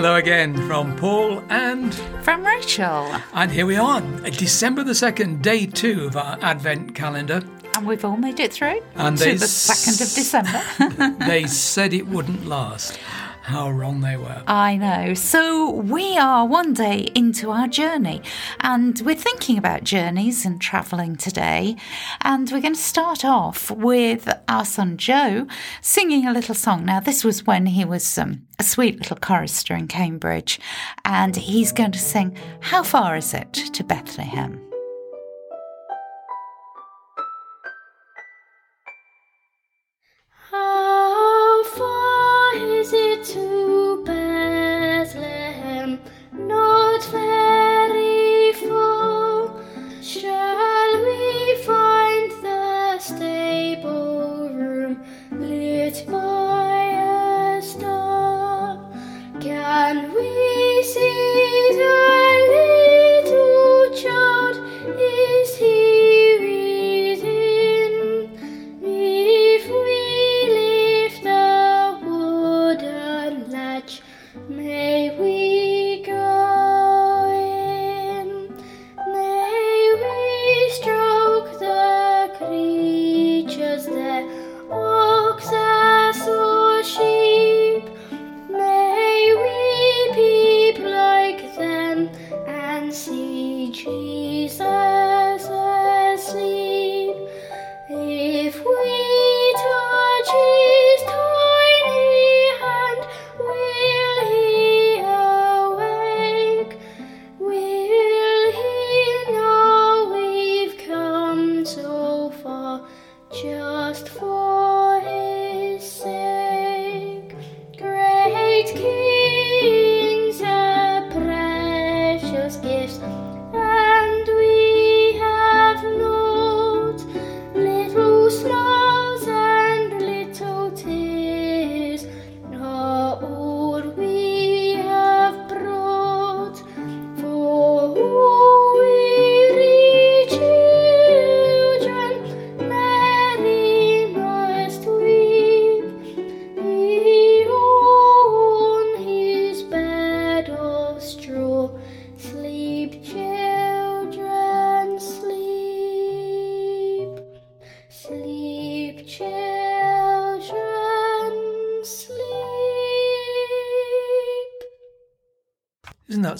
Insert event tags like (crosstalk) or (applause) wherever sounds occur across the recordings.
Hello again from Paul and from Rachel. And here we are, December the 2nd, day two of our Advent calendar. And we've all made it through and to the 2nd of December. (laughs) (laughs) they said it wouldn't last. How wrong they were. I know. So we are one day into our journey, and we're thinking about journeys and travelling today. And we're going to start off with our son Joe singing a little song. Now, this was when he was um, a sweet little chorister in Cambridge, and he's going to sing How Far Is It to Bethlehem?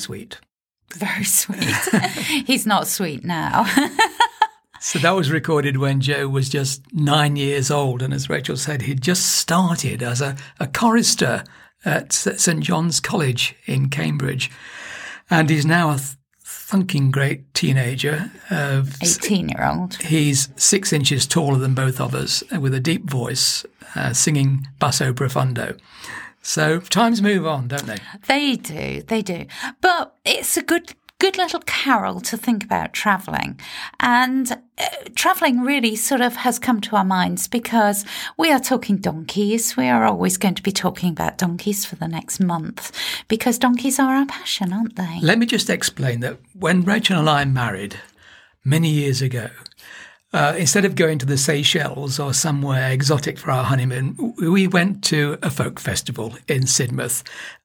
Sweet? Very (laughs) sweet. (laughs) He's not sweet now. (laughs) so that was recorded when Joe was just nine years old. And as Rachel said, he'd just started as a, a chorister at St John's College in Cambridge. And he's now a th- thunking great teenager. Uh, 18 year old. He's six inches taller than both of us with a deep voice, uh, singing basso profundo. So times move on, don't they? They do, they do. But it's a good good little carol to think about traveling. And uh, traveling really sort of has come to our minds because we are talking donkeys. We are always going to be talking about donkeys for the next month because donkeys are our passion, aren't they? Let me just explain that when Rachel and I married many years ago, uh, instead of going to the Seychelles or somewhere exotic for our honeymoon, we went to a folk festival in Sidmouth,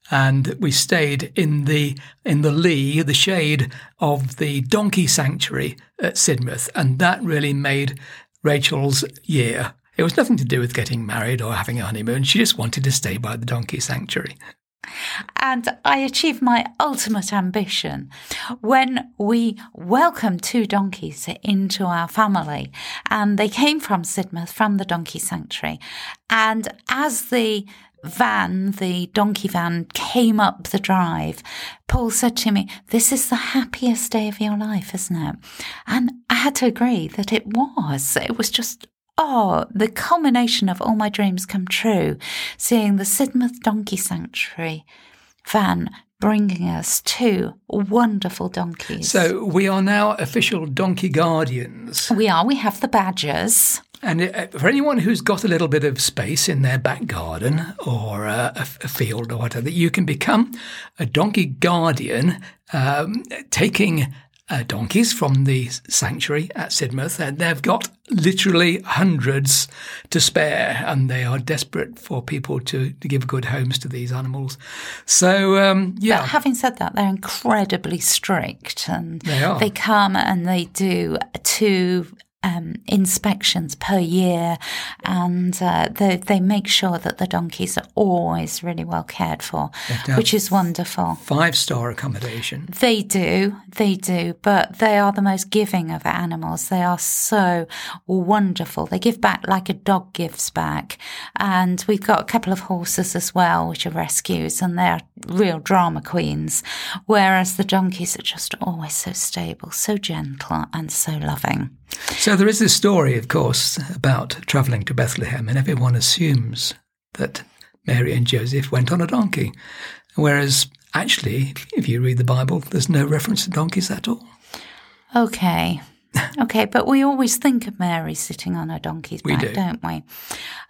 and we stayed in the in the lee, the shade of the donkey sanctuary at Sidmouth, and that really made Rachel's year. It was nothing to do with getting married or having a honeymoon. She just wanted to stay by the donkey sanctuary. And I achieved my ultimate ambition when we welcomed two donkeys into our family. And they came from Sidmouth, from the donkey sanctuary. And as the van, the donkey van, came up the drive, Paul said to me, This is the happiest day of your life, isn't it? And I had to agree that it was. It was just oh, the culmination of all my dreams come true, seeing the Sidmouth Donkey Sanctuary van bringing us two wonderful donkeys. So we are now official donkey guardians. We are. We have the badges. And uh, for anyone who's got a little bit of space in their back garden or uh, a, a, field or whatever, you can become a donkey guardian, um, taking uh, donkeys from the sanctuary at Sidmouth, and they've got literally hundreds to spare, and they are desperate for people to, to give good homes to these animals. So, um, yeah. But having said that, they're incredibly strict, and They are. they come and they do two um, inspections per year, and uh, they they make sure that the donkeys are always really well cared for, which is wonderful. Five star accommodation. They do, they do, but they are the most giving of animals. They are so wonderful. They give back like a dog gives back. And we've got a couple of horses as well, which are rescues, and they're real drama queens. Whereas the donkeys are just always so stable, so gentle, and so loving. So there is this story, of course, about travelling to Bethlehem, and everyone assumes that Mary and Joseph went on a donkey. Whereas actually, if you read the Bible, there's no reference to donkeys at all. Okay. Okay, but we always think of Mary sitting on a donkey's We back, do. not we?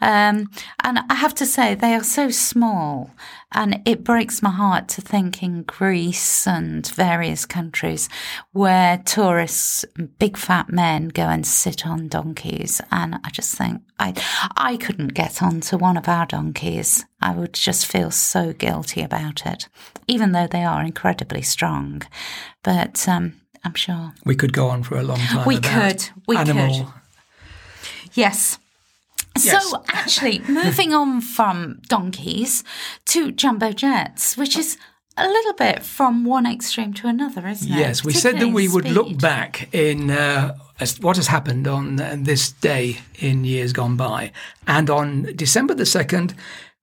Um, and I have to say, they are so small, and it breaks my heart to think in Greece and various countries where tourists, big fat men, go and sit on donkeys. And I just think I, I couldn't get onto one of our donkeys. I would just feel so guilty about it, even though they are incredibly strong. But um, I'm sure. We could go on for a long time. We about could, we animal. could. Yes. Yes. So, actually, moving on from donkeys to jumbo jets, which is a little bit from one extreme to another, isn't it? Yes, we said that we would look back in uh, as what has happened on this day in years gone by, and on December the second,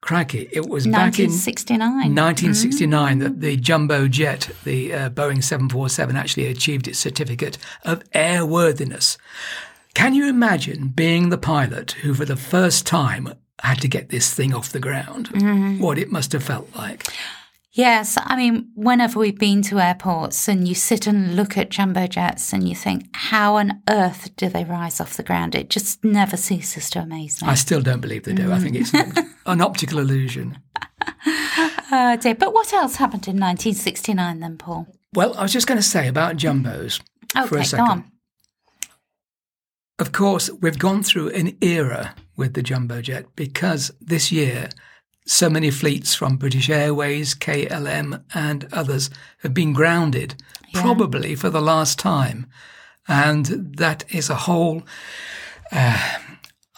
cracky, it was speed. back in 1969. 1969 that the jumbo jet, the uh, Boeing 747, actually achieved its certificate of airworthiness. Can you imagine being the pilot who, for the first time, had to get this thing off the ground? What it must have felt like. Yes, I mean, whenever we've been to airports and you sit and look at jumbo jets and you think, how on earth do they rise off the ground? It just never ceases to amaze me. I still don't believe they do. I think it's an, mm. (laughs) an optical illusion. (laughs) Oh dear. But what else happened in 1969 then, Paul? Well, I was just going to say about jumbos for Okay, a go on. Of course, we've gone through an era with the jumbo jet because this year so many fleets from British Airways, KLM, and others have been grounded, probably for the last time. And that is a whole, uh,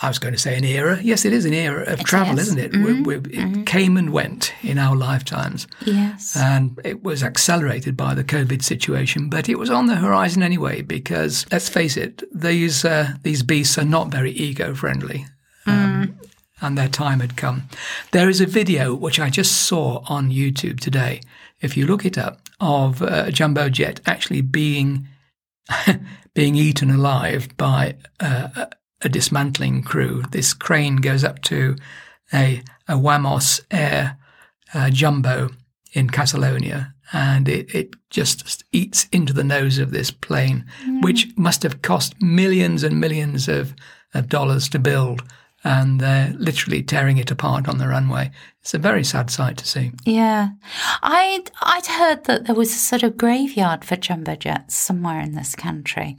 I was going to say an era. Yes, it is an era of travel, is. isn't it? We, we, it came and went in our lifetimes. Yes. And it was accelerated by the COVID situation, but it was on the horizon anyway. Because let's face it, these uh, these beasts are not very eco-friendly, um, and their time had come. There is a video which I just saw on YouTube today. If you look it up, of uh, a jumbo jet actually being (laughs) being eaten alive by uh, a, a dismantling crew. This crane goes up to a, a Wamos Air uh, jumbo in Catalonia, and it, it just eats into the nose of this plane, which must have cost millions and millions of, of dollars to build. And they're literally tearing it apart on the runway. It's a very sad sight to see. Yeah, I'd I'd heard that there was a sort of graveyard for jumbo jets somewhere in this country,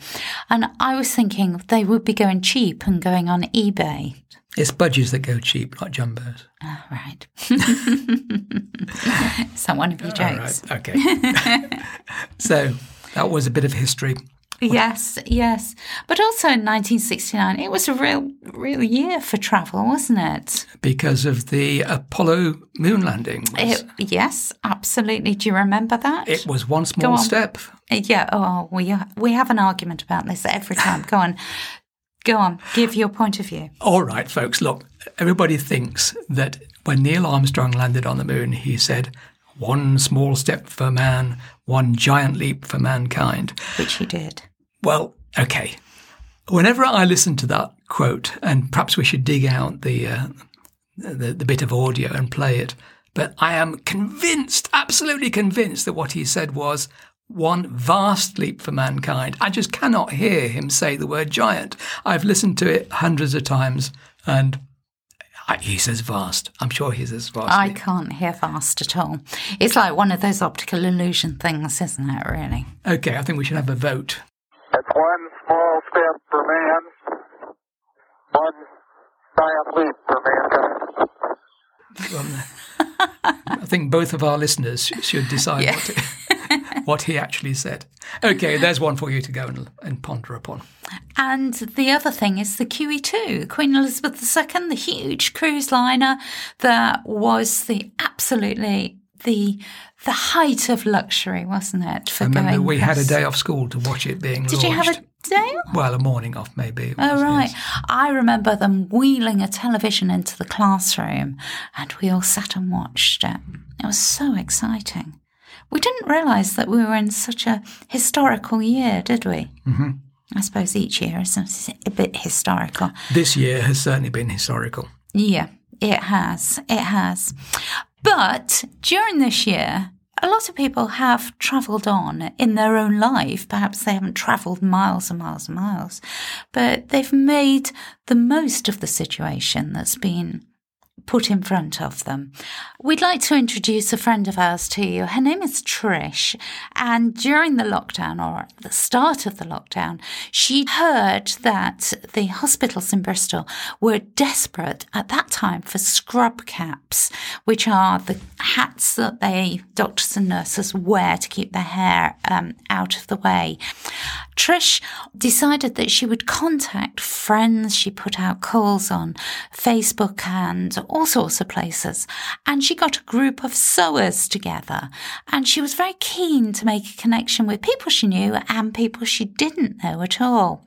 and I was thinking they would be going cheap and going on eBay. It's budgies that go cheap, not jumbos. Oh, right. (laughs) Is that one of your jokes? right, okay. (laughs) so that was a bit of history Yes, yes. But also in 1969, it was a real, real year for travel, wasn't it? because of the Apollo moon landing. it yes, absolutely. Do you remember that? It was one small step. Uh, yeah. Oh, we we have an argument about this every time. Go on, go on. Give your point of view. All right, folks, look, everybody thinks that when Neil Armstrong landed on the moon, he said, one small step for man, one giant leap for mankind. Which he did. Well, okay. Whenever I listen to that quote, and perhaps we should dig out the, uh, the, the bit of audio and play it, but I am convinced, absolutely convinced, that what he said was one vast leap for mankind. I just cannot hear him say the word giant. I've listened to it hundreds of times, and He says vast. I'm sure he says vast. I can't hear vast at all. It's like one of those optical illusion things, isn't it, really? Okay, I think we should have a vote. It's one small step for man, one giant leap for mankind. Um, I think both of our listeners should decide (laughs) Yeah. what, (laughs) what he actually said. Okay, there's one for you to go and, and ponder upon. And the other thing is the QE2, Queen Elizabeth II, the huge cruise liner that was the absolutely the the height of luxury, wasn't it? For I remember going we had a day off school to watch it being Did launched. you have a day? off? Well, a morning off, maybe. it Oh, right. yes. I remember them wheeling a television into the classroom and we all sat and watched it. It was so exciting. We didn't realise that we were in such a historical year, did we? Mm-hmm. I suppose each year is a a bit historical. This year has certainly been historical. Yeah, it has. It has. But during this year, a lot of people have travelled on in their own life. Perhaps they haven't travelled miles and miles and miles, but they've made the most of the situation that's been put in front of them. We'd like to introduce a friend of ours to you. Her name is Trish, and during the lockdown or at the start of the lockdown, she heard that the hospitals in Bristol were desperate at that time for scrub caps, which are the hats that they doctors and nurses wear to keep their hair um, out of the way. Trish decided that she would contact friends. She put out calls on Facebook and all sorts of places. And she got a group of sewers together. And she was very keen to make a connection with people she knew and people she didn't know at all.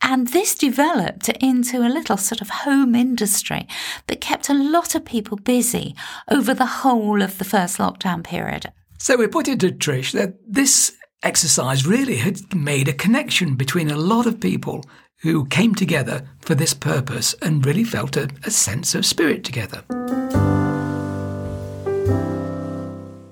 And this developed into a little sort of home industry that kept a lot of people busy over the whole of the first lockdown period. So we put it to Trish that this exercise really had made a connection between a lot of people who came together for this purpose and really felt a, a sense of spirit together.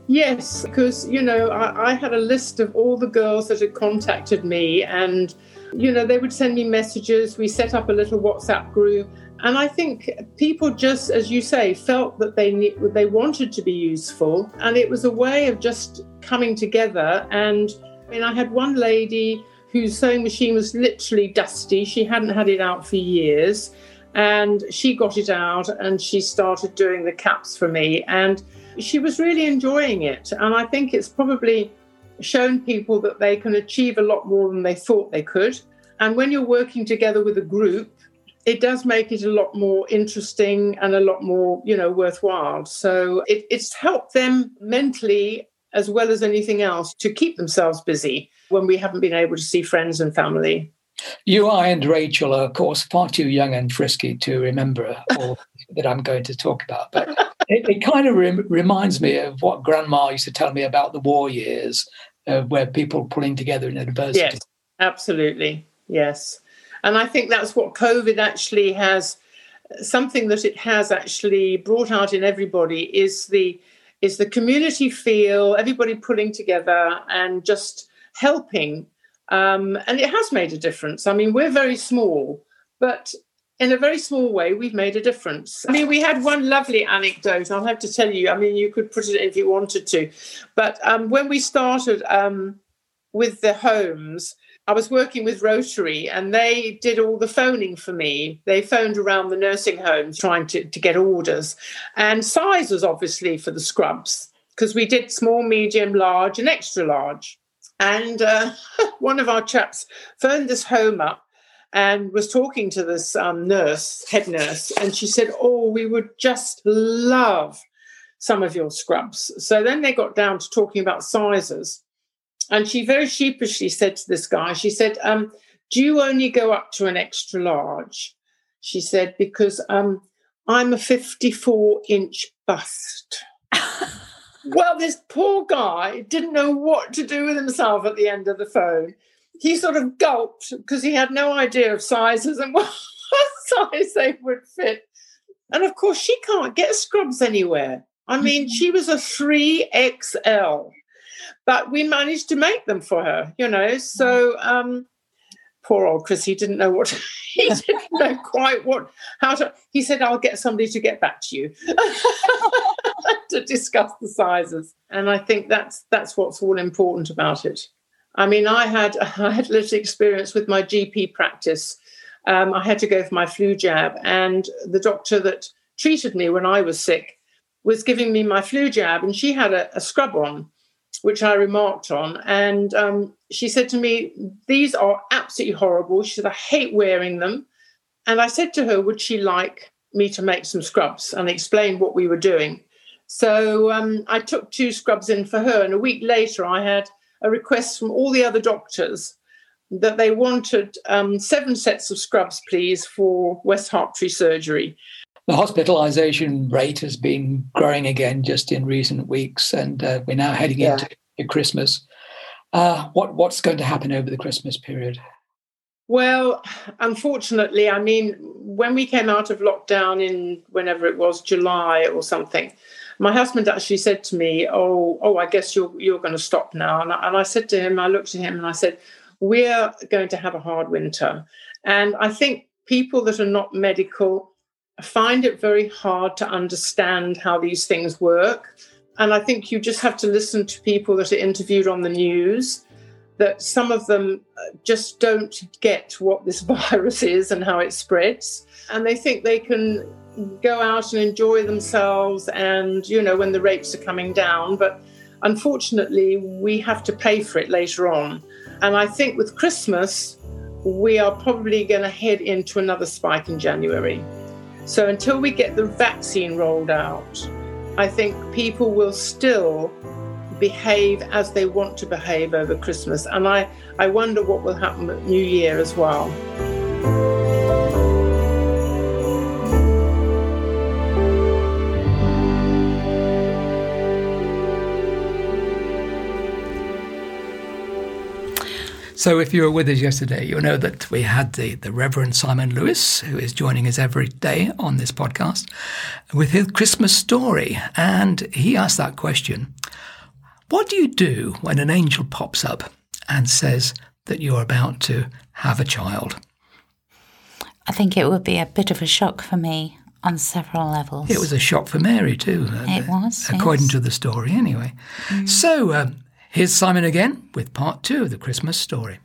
Yes, because, you know, I, I had a list of all the girls that had contacted me, and, you know, they would send me messages. We set up a little WhatsApp group. And I think people just, as you say, felt that they they wanted to be useful, and it was a way of just coming together. And I mean, I had one lady whose sewing machine was literally dusty; she hadn't had it out for years, and she got it out and she started doing the caps for me, and she was really enjoying it. And I think it's probably shown people that they can achieve a lot more than they thought they could. And when you're working together with a group, it does make it a lot more interesting and a lot more, you know, worthwhile. So it, it's helped them mentally as well as anything else to keep themselves busy when we haven't been able to see friends and family. You, I, and Rachel are, of course, far too young and frisky to remember all (laughs) that I'm going to talk about. But it, it kind of rem- reminds me of what Grandma used to tell me about the war years, uh, where people pulling together in adversity. Yes, absolutely. Yes. And I think that's what COVID actually has something that it has actually brought out in everybody is the is the community feel, everybody pulling together and just helping. Um, and it has made a difference. I mean, we're very small, but in a very small way, we've made a difference. I mean, we had one lovely anecdote. I'll have to tell you. I mean, you could put it if you wanted to, but um, when we started um, with the homes, I was working with Rotary and they did all the phoning for me. They phoned around the nursing homes trying to, to get orders. And size was obviously for the scrubs because we did small, medium, large, and extra large. And uh, (laughs) one of our chaps phoned this home up and was talking to this um, nurse, head nurse, and she said, Oh, we would just love some of your scrubs. So then they got down to talking about sizes. And she very sheepishly said to this guy, she said, um, Do you only go up to an extra large? She said, Because um, I'm a 54 inch bust. (laughs) well, this poor guy didn't know what to do with himself at the end of the phone. He sort of gulped because he had no idea of sizes and (laughs) what size they would fit. And of course, she can't get scrubs anywhere. I mean, she was a 3XL but we managed to make them for her you know so um poor old Chris, he didn't know what (laughs) he didn't know (laughs) quite what how to. He said, "I'll get somebody to get back to you (laughs) to discuss the sizes." And I think that's that's what's all important about it. I mean, I had I had a little experience with my GP practice. Um, I had to go for my flu jab, and the doctor that treated me when I was sick was giving me my flu jab, and she had a, a scrub on, which I remarked on. And um, she said to me, These are absolutely horrible. She said, I hate wearing them. And I said to her, Would she like me to make some scrubs and explain what we were doing? So um, I took two scrubs in for her. And a week later, I had a request from all the other doctors that they wanted um, seven sets of scrubs, please, for West Hertfordshire surgery the hospitalization rate has been growing again just in recent weeks, and uh, we're now heading yeah. into Christmas. Uh, what what's going to happen over the Christmas period? Well, unfortunately, I mean, when we came out of lockdown in whenever it was July or something, my husband actually said to me, "Oh, oh, I guess you're you're going to stop now." And I, and I said to him, I looked at him and I said, "We're going to have a hard winter," and I think people that are not medical find it very hard to understand how these things work. And I think you just have to listen to people that are interviewed on the news, that some of them uh, just don't get what this (laughs) virus is and how it spreads. And they think they can go out and enjoy themselves and, you know, when the rates are coming down. But unfortunately, we have to pay for it later on. And I think with Christmas, we are probably going to head into another spike in January. So until we get the vaccine rolled out, I think people will still behave as they want to behave over Christmas. And I, I wonder what will happen at New Year as well. So, if you were with us yesterday, you'll know that we had the, the Reverend Simon Lewis, who is joining us every day on this podcast, with his Christmas story. And he asked that question What do you do when an angel pops up and says that you're about to have a child? I think it would be a bit of a shock for me on several levels. It was a shock for Mary, too. It was. According yes. to the story, anyway. Mm. So, um, Here's Simon again with part two of the Christmas story.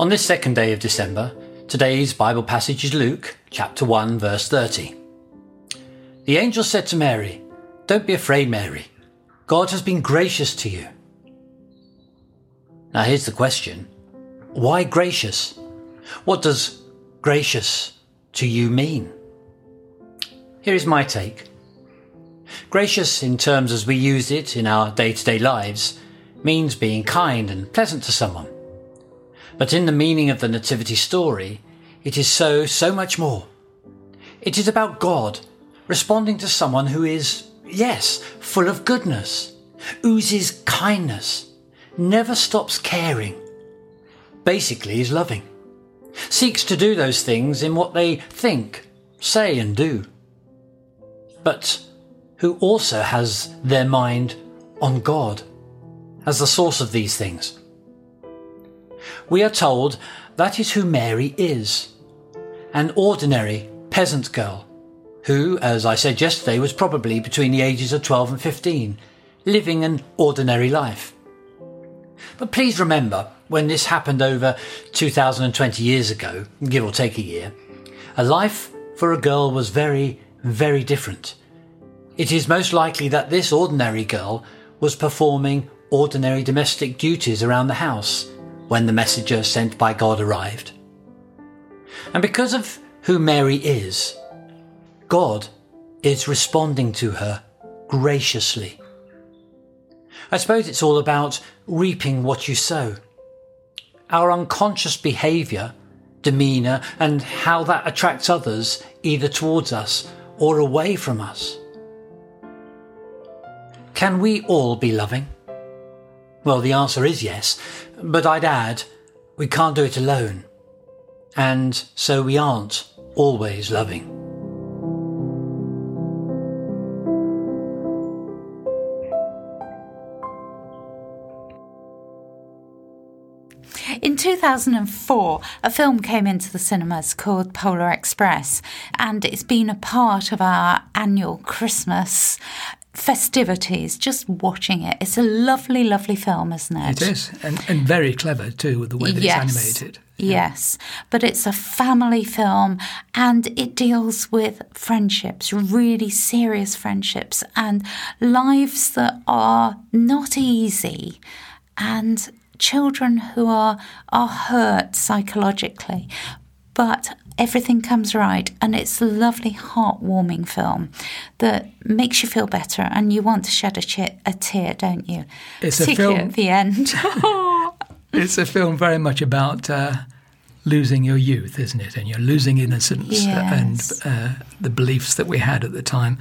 On this second day of December, today's Bible passage is Luke chapter 1, verse 30. The angel said to Mary, Don't be afraid, Mary. God has been gracious to you. Now here's the question Why gracious? What does gracious to you mean? Here is my take. Gracious, in terms as we use it in our day to day lives, means being kind and pleasant to someone. But in the meaning of the Nativity story, it is so, so much more. It is about God responding to someone who is, yes, full of goodness, oozes kindness, never stops caring, basically is loving, seeks to do those things in what they think, say, and do but who also has their mind on God as the source of these things. We are told that is who Mary is an ordinary peasant girl who, as I said yesterday, was probably between the ages of 12 and 15, living an ordinary life. But please remember, when this happened over 2020 years ago, give or take a year, a life for a girl was very, very different. It is most likely that this ordinary girl was performing ordinary domestic duties around the house when the messenger sent by God arrived. And because of who Mary is, God is responding to her graciously. I suppose it's all about reaping what you sow. Our unconscious behaviour, demeanour, and how that attracts others either towards us or away from us. Can we all be loving? Well, the answer is yes, but I'd add, we can't do it alone. And so we aren't always loving. 2004, a film came into the cinemas called Polar Express, and it's been a part of our annual Christmas festivities. Just watching it, it's a lovely, lovely film, isn't it? It is, and, and very clever too with the way that Yes. it's animated. Yes, but it's a family film and it deals with friendships, really serious friendships, and lives that are not easy, and children who are, are hurt psychologically. But everything comes right, and it's a lovely, heartwarming film that makes you feel better, and you want to shed a, che- a tear, don't you? It's a film- at the end. (laughs) (laughs) It's a film very much about uh, losing your youth, isn't it? And you're losing innocence Yes. and uh, the beliefs that we had at the time.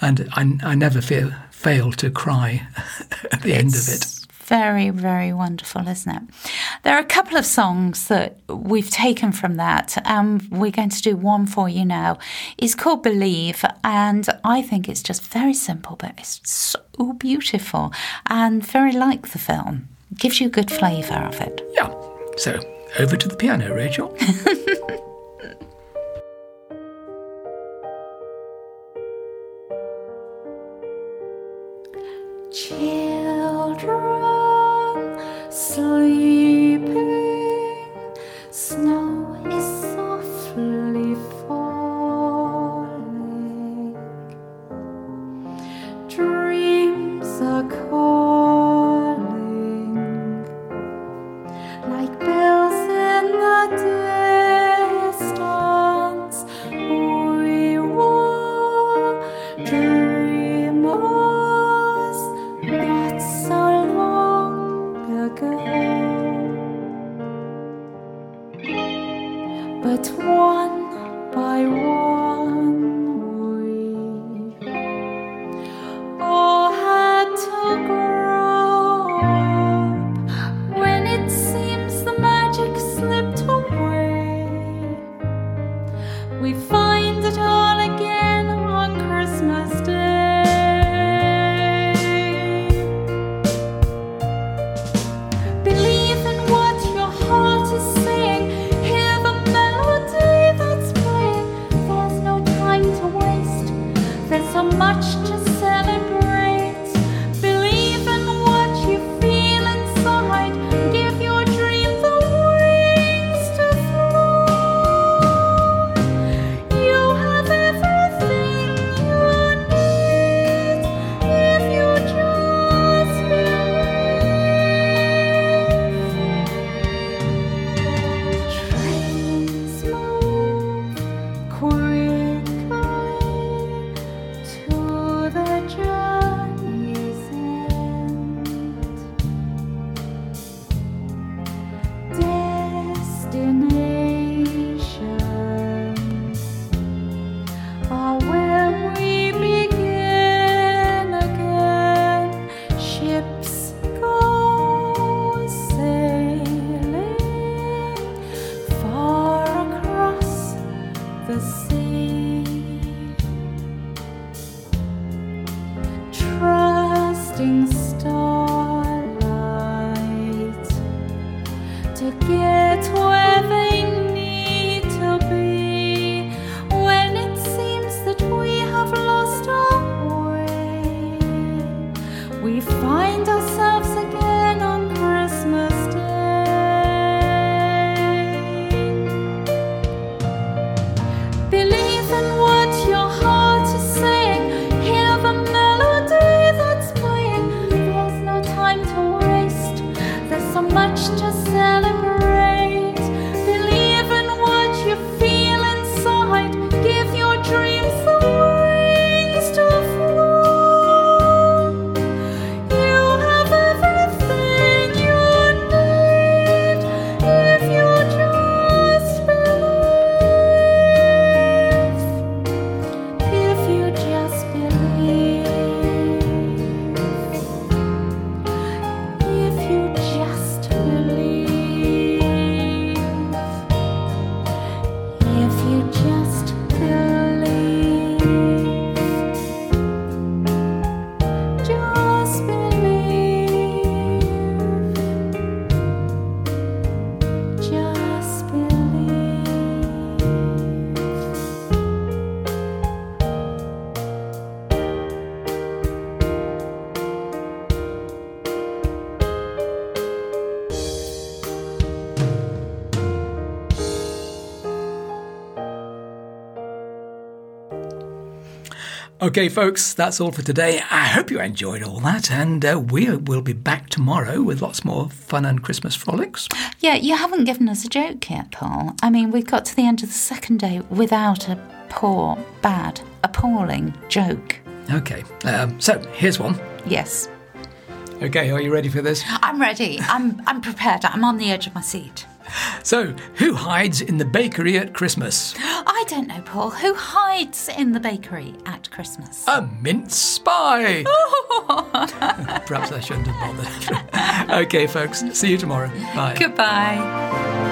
And I, I never feel, fail to cry (laughs) at the end of it. It's Very, very wonderful, isn't it? There are a couple of songs that we've taken from that. Um, we're going to do one for you now. It's called Believe, and I think it's just very simple, but it's so beautiful and very like the film. Gives you a good flavour of it. Yeah. So over to the piano, Rachel. (laughs) Children 所以 Okay, folks, that's all for today. I hope you enjoyed all that, and uh, we will be back tomorrow with lots more fun and Christmas frolics. Yeah, you haven't given us a joke yet, Paul. I mean, we've got to the end of the second day without a poor, bad, appalling joke. Okay, um, so here's one. Yes, Okay, are you ready for this? I'm ready. I'm I'm prepared. I'm on the edge of my seat. So, who hides in the bakery at Christmas? I don't know, Paul. Who hides in the bakery at Christmas? A mince spy! (laughs) Perhaps I shouldn't have bothered. (laughs) okay, folks, see you tomorrow. Bye. Goodbye.